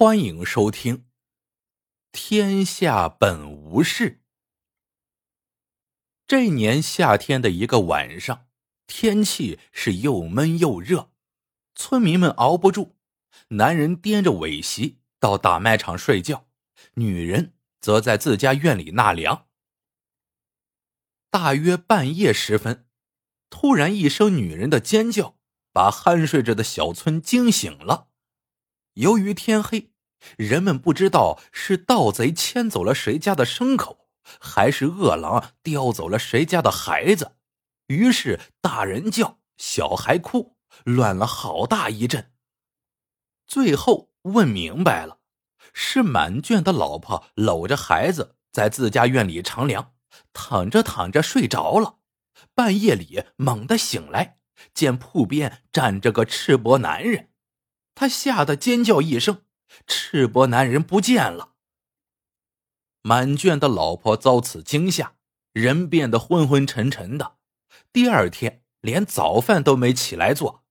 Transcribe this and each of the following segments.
欢迎收听《天下本无事》。这年夏天的一个晚上，天气是又闷又热，村民们熬不住，男人掂着尾席到大卖场睡觉，女人则在自家院里纳凉。大约半夜时分，突然一声女人的尖叫，把酣睡着的小村惊醒了。由于天黑，人们不知道是盗贼牵走了谁家的牲口，还是饿狼叼走了谁家的孩子，于是大人叫，小孩哭，乱了好大一阵。最后问明白了，是满卷的老婆搂着孩子在自家院里乘凉，躺着躺着睡着了，半夜里猛地醒来，见铺边站着个赤膊男人。他吓得尖叫一声，赤膊男人不见了。满卷的老婆遭此惊吓，人变得昏昏沉沉的，第二天连早饭都没起来做。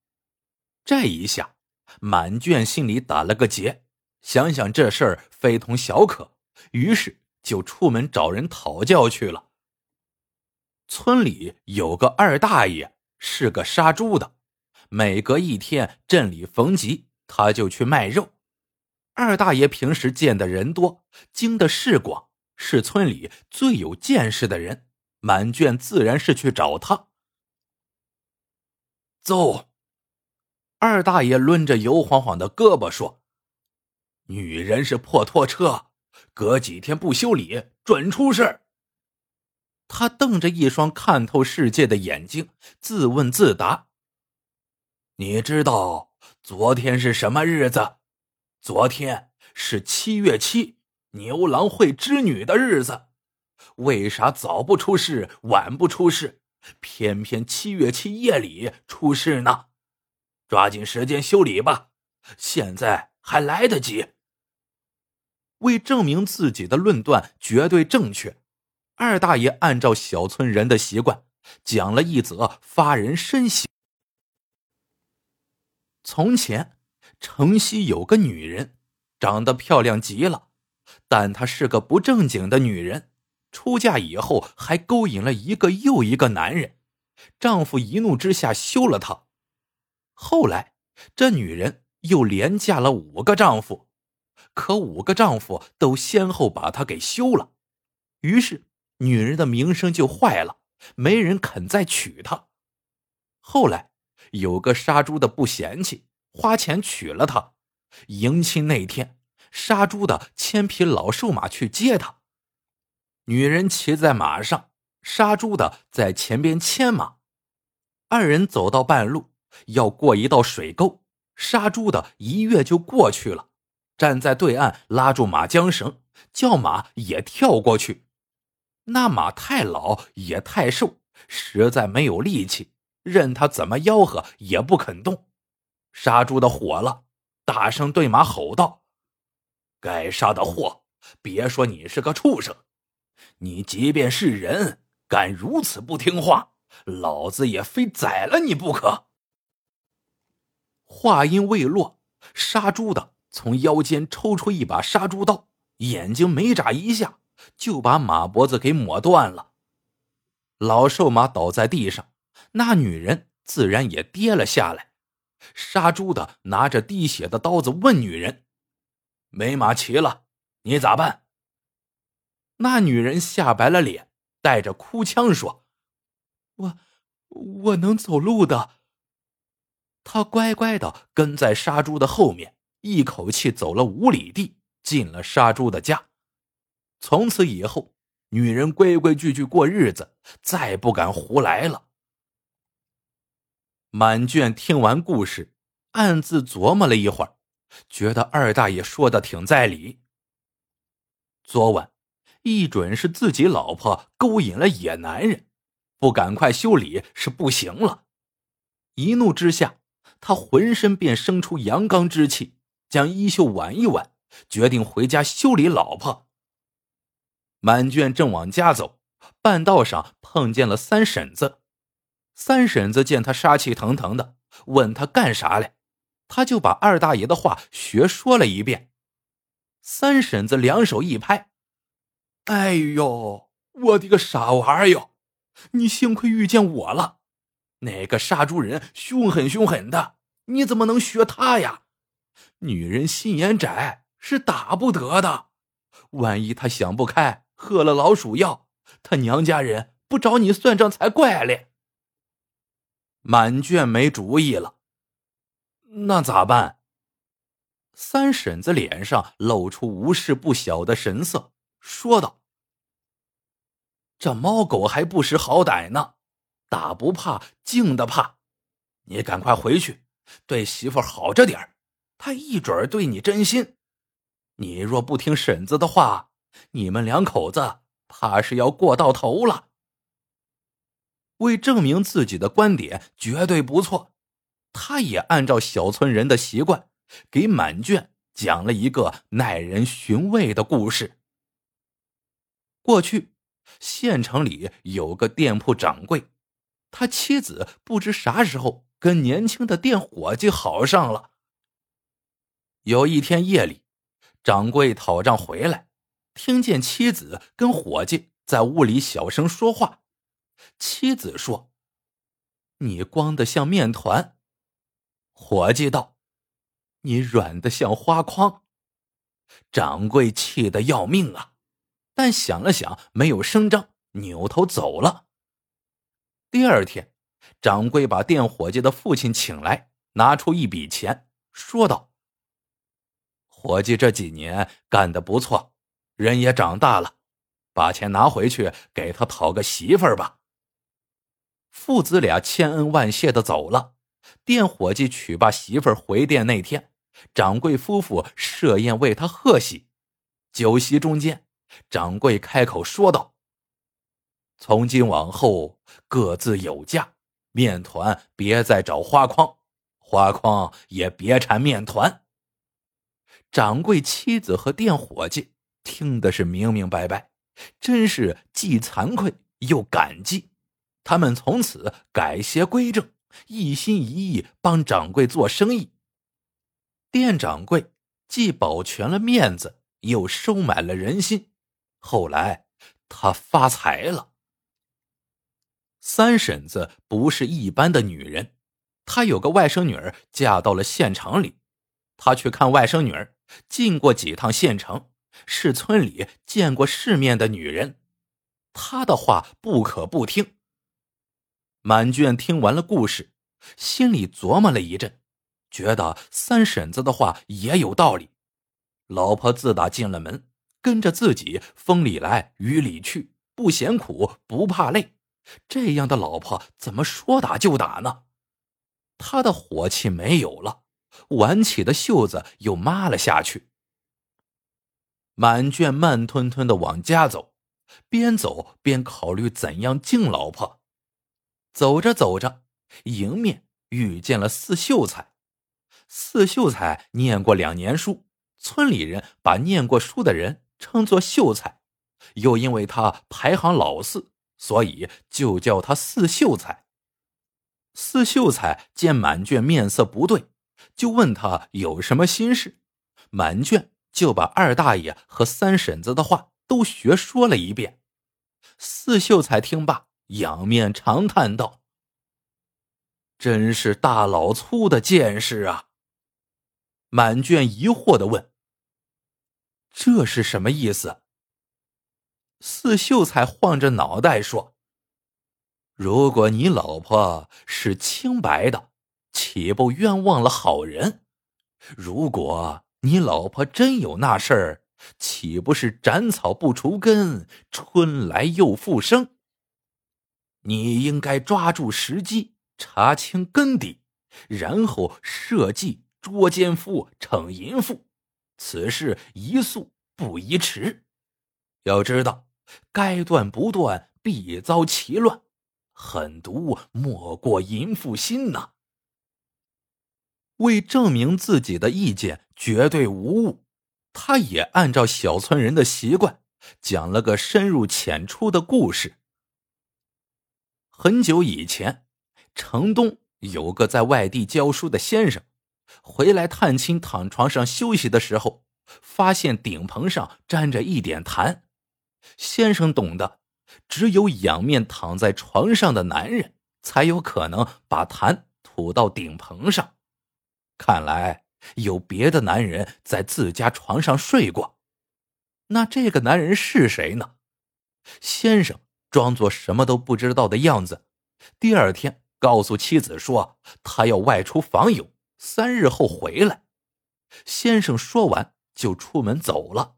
这一下，满卷心里打了个结，想想这事儿非同小可，于是就出门找人讨教去了。村里有个二大爷，是个杀猪的，每隔一天镇里逢集。他就去卖肉。二大爷平时见的人多，经的事广，是村里最有见识的人。满卷自然是去找他。走。二大爷抡着油晃晃的胳膊说：“女人是破拖车，隔几天不修理，准出事。”他瞪着一双看透世界的眼睛，自问自答：“你知道？”昨天是什么日子？昨天是七月七，牛郎会织女的日子。为啥早不出事，晚不出事，偏偏七月七夜里出事呢？抓紧时间修理吧，现在还来得及。为证明自己的论断绝对正确，二大爷按照小村人的习惯，讲了一则发人深省。从前，城西有个女人，长得漂亮极了，但她是个不正经的女人。出嫁以后，还勾引了一个又一个男人，丈夫一怒之下休了她。后来，这女人又连嫁了五个丈夫，可五个丈夫都先后把她给休了，于是女人的名声就坏了，没人肯再娶她。后来。有个杀猪的不嫌弃，花钱娶了她。迎亲那天，杀猪的牵匹老瘦马去接她。女人骑在马上，杀猪的在前边牵马。二人走到半路，要过一道水沟，杀猪的一跃就过去了，站在对岸拉住马缰绳，叫马也跳过去。那马太老也太瘦，实在没有力气。任他怎么吆喝也不肯动，杀猪的火了，大声对马吼道：“该杀的货！别说你是个畜生，你即便是人，敢如此不听话，老子也非宰了你不可！”话音未落，杀猪的从腰间抽出一把杀猪刀，眼睛没眨一下，就把马脖子给抹断了。老瘦马倒在地上。那女人自然也跌了下来。杀猪的拿着滴血的刀子问女人：“没马骑了，你咋办？”那女人吓白了脸，带着哭腔说：“我我能走路的。”她乖乖的跟在杀猪的后面，一口气走了五里地，进了杀猪的家。从此以后，女人规规矩矩过日子，再不敢胡来了。满卷听完故事，暗自琢磨了一会儿，觉得二大爷说的挺在理。昨晚一准是自己老婆勾引了野男人，不赶快修理是不行了。一怒之下，他浑身便生出阳刚之气，将衣袖挽一挽，决定回家修理老婆。满卷正往家走，半道上碰见了三婶子。三婶子见他杀气腾腾的，问他干啥嘞，他就把二大爷的话学说了一遍。三婶子两手一拍：“哎呦，我的个傻娃哟！你幸亏遇见我了。那个杀猪人凶狠凶狠的，你怎么能学他呀？女人心眼窄，是打不得的。万一他想不开，喝了老鼠药，他娘家人不找你算账才怪嘞。”满卷没主意了，那咋办？三婶子脸上露出无事不晓的神色，说道：“这猫狗还不识好歹呢，打不怕，静的怕。你赶快回去，对媳妇好着点她一准对你真心。你若不听婶子的话，你们两口子怕是要过到头了。”为证明自己的观点绝对不错，他也按照小村人的习惯，给满卷讲了一个耐人寻味的故事。过去，县城里有个店铺掌柜，他妻子不知啥时候跟年轻的店伙计好上了。有一天夜里，掌柜讨账回来，听见妻子跟伙计在屋里小声说话。妻子说：“你光的像面团。”伙计道：“你软的像花筐。”掌柜气得要命啊，但想了想，没有声张，扭头走了。第二天，掌柜把店伙计的父亲请来，拿出一笔钱，说道：“伙计这几年干的不错，人也长大了，把钱拿回去给他讨个媳妇儿吧。”父子俩千恩万谢的走了。店伙计娶罢媳妇儿回店那天，掌柜夫妇设宴为他贺喜。酒席中间，掌柜开口说道：“从今往后各自有家，面团别再找花筐，花筐也别缠面团。”掌柜妻子和店伙计听的是明明白白，真是既惭愧又感激。他们从此改邪归正，一心一意帮掌柜做生意。店掌柜既保全了面子，又收买了人心。后来他发财了。三婶子不是一般的女人，她有个外甥女儿嫁到了县城里。她去看外甥女儿，进过几趟县城，是村里见过世面的女人。她的话不可不听。满卷听完了故事，心里琢磨了一阵，觉得三婶子的话也有道理。老婆自打进了门，跟着自己风里来雨里去，不嫌苦不怕累，这样的老婆怎么说打就打呢？他的火气没有了，挽起的袖子又抹了下去。满卷慢吞吞的往家走，边走边考虑怎样敬老婆。走着走着，迎面遇见了四秀才。四秀才念过两年书，村里人把念过书的人称作秀才，又因为他排行老四，所以就叫他四秀才。四秀才见满卷面色不对，就问他有什么心事。满卷就把二大爷和三婶子的话都学说了一遍。四秀才听罢。仰面长叹道：“真是大老粗的见识啊！”满卷疑惑的问：“这是什么意思？”四秀才晃着脑袋说：“如果你老婆是清白的，岂不冤枉了好人？如果你老婆真有那事儿，岂不是斩草不除根，春来又复生？”你应该抓住时机，查清根底，然后设计捉奸夫、惩淫妇，此事宜速不宜迟。要知道，该断不断，必遭其乱。狠毒莫过淫妇心呐！为证明自己的意见绝对无误，他也按照小村人的习惯，讲了个深入浅出的故事。很久以前，城东有个在外地教书的先生，回来探亲，躺床上休息的时候，发现顶棚上沾着一点痰。先生懂得，只有仰面躺在床上的男人才有可能把痰吐到顶棚上。看来有别的男人在自家床上睡过。那这个男人是谁呢？先生装作什么都不知道的样子。第二天，告诉妻子说他要外出访友，三日后回来。先生说完就出门走了。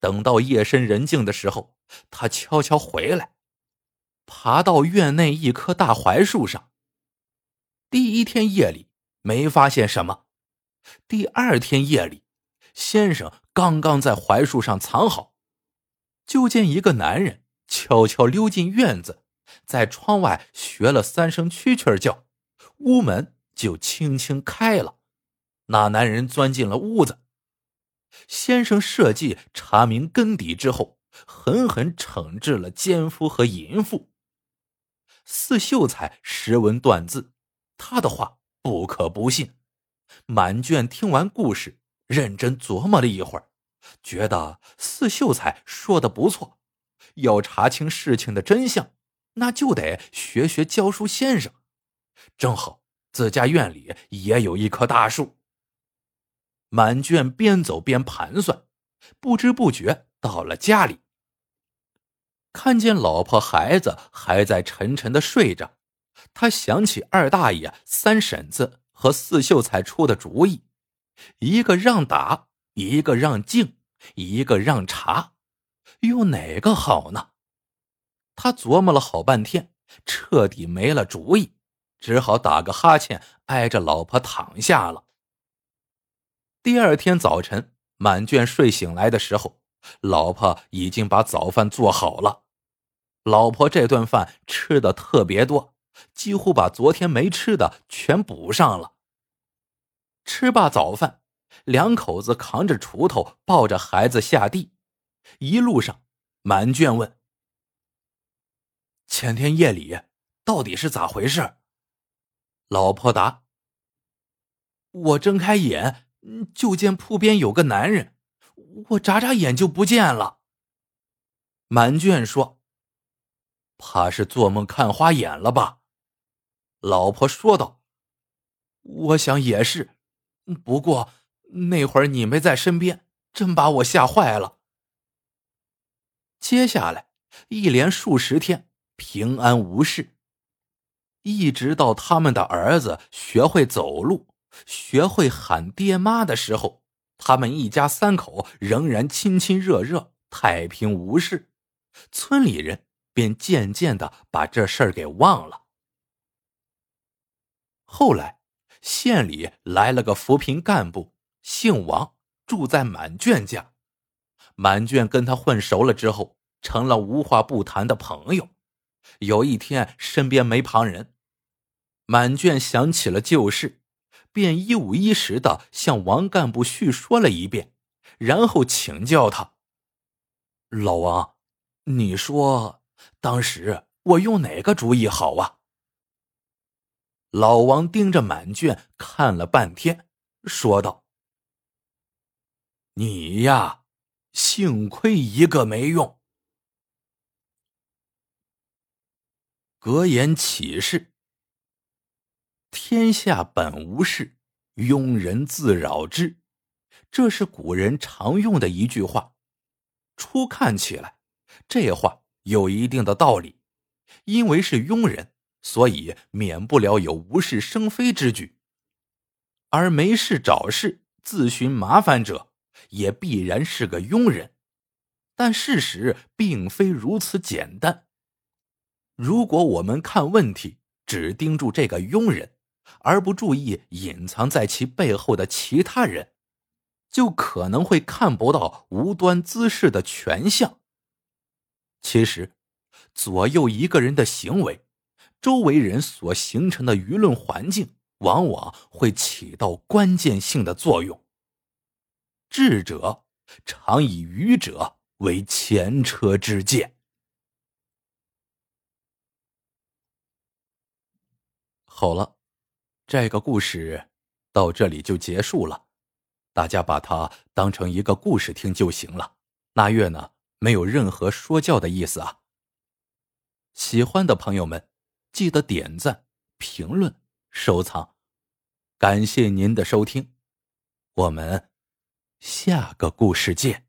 等到夜深人静的时候，他悄悄回来，爬到院内一棵大槐树上。第一天夜里没发现什么，第二天夜里，先生刚刚在槐树上藏好，就见一个男人悄悄溜进院子，在窗外学了三声蛐蛐叫，屋门就轻轻开了，那男人钻进了屋子。先生设计查明根底之后，狠狠惩治了奸夫和淫妇。四秀才识文断字，他的话不可不信。满卷听完故事，认真琢磨了一会儿，觉得四秀才说的不错。要查清事情的真相，那就得学学教书先生。正好自家院里也有一棵大树。满卷边走边盘算，不知不觉到了家里。看见老婆孩子还在沉沉的睡着，他想起二大爷、三婶子和四秀才出的主意，一个让打，一个让敬，一个让茶，用哪个好呢？他琢磨了好半天，彻底没了主意，只好打个哈欠，挨着老婆躺下了。第二天早晨，满卷睡醒来的时候，老婆已经把早饭做好了。老婆这顿饭吃的特别多，几乎把昨天没吃的全补上了。吃罢早饭，两口子扛着锄头，抱着孩子下地。一路上，满卷问：“前天夜里到底是咋回事？”老婆答：“我睁开眼。”就见铺边有个男人，我眨眨眼就不见了。满卷说：“怕是做梦看花眼了吧？”老婆说道：“我想也是，不过那会儿你没在身边，真把我吓坏了。”接下来一连数十天平安无事，一直到他们的儿子学会走路。学会喊爹妈的时候，他们一家三口仍然亲亲热热、太平无事，村里人便渐渐的把这事儿给忘了。后来，县里来了个扶贫干部，姓王，住在满卷家。满卷跟他混熟了之后，成了无话不谈的朋友。有一天，身边没旁人，满卷想起了旧事。便一五一十的向王干部叙说了一遍，然后请教他：“老王，你说当时我用哪个主意好啊？”老王盯着满卷看了半天，说道：“你呀，幸亏一个没用。”格言启示。天下本无事，庸人自扰之。这是古人常用的一句话。初看起来，这话有一定的道理。因为是庸人，所以免不了有无事生非之举。而没事找事、自寻麻烦者，也必然是个庸人。但事实并非如此简单。如果我们看问题只盯住这个庸人，而不注意隐藏在其背后的其他人，就可能会看不到无端滋事的全相。其实，左右一个人的行为，周围人所形成的舆论环境，往往会起到关键性的作用。智者常以愚者为前车之鉴。好了。这个故事到这里就结束了。大家把它当成一个故事听就行了。那月呢，没有任何说教的意思啊。喜欢的朋友们，记得点赞、评论、收藏，感谢您的收听，我们下个故事见。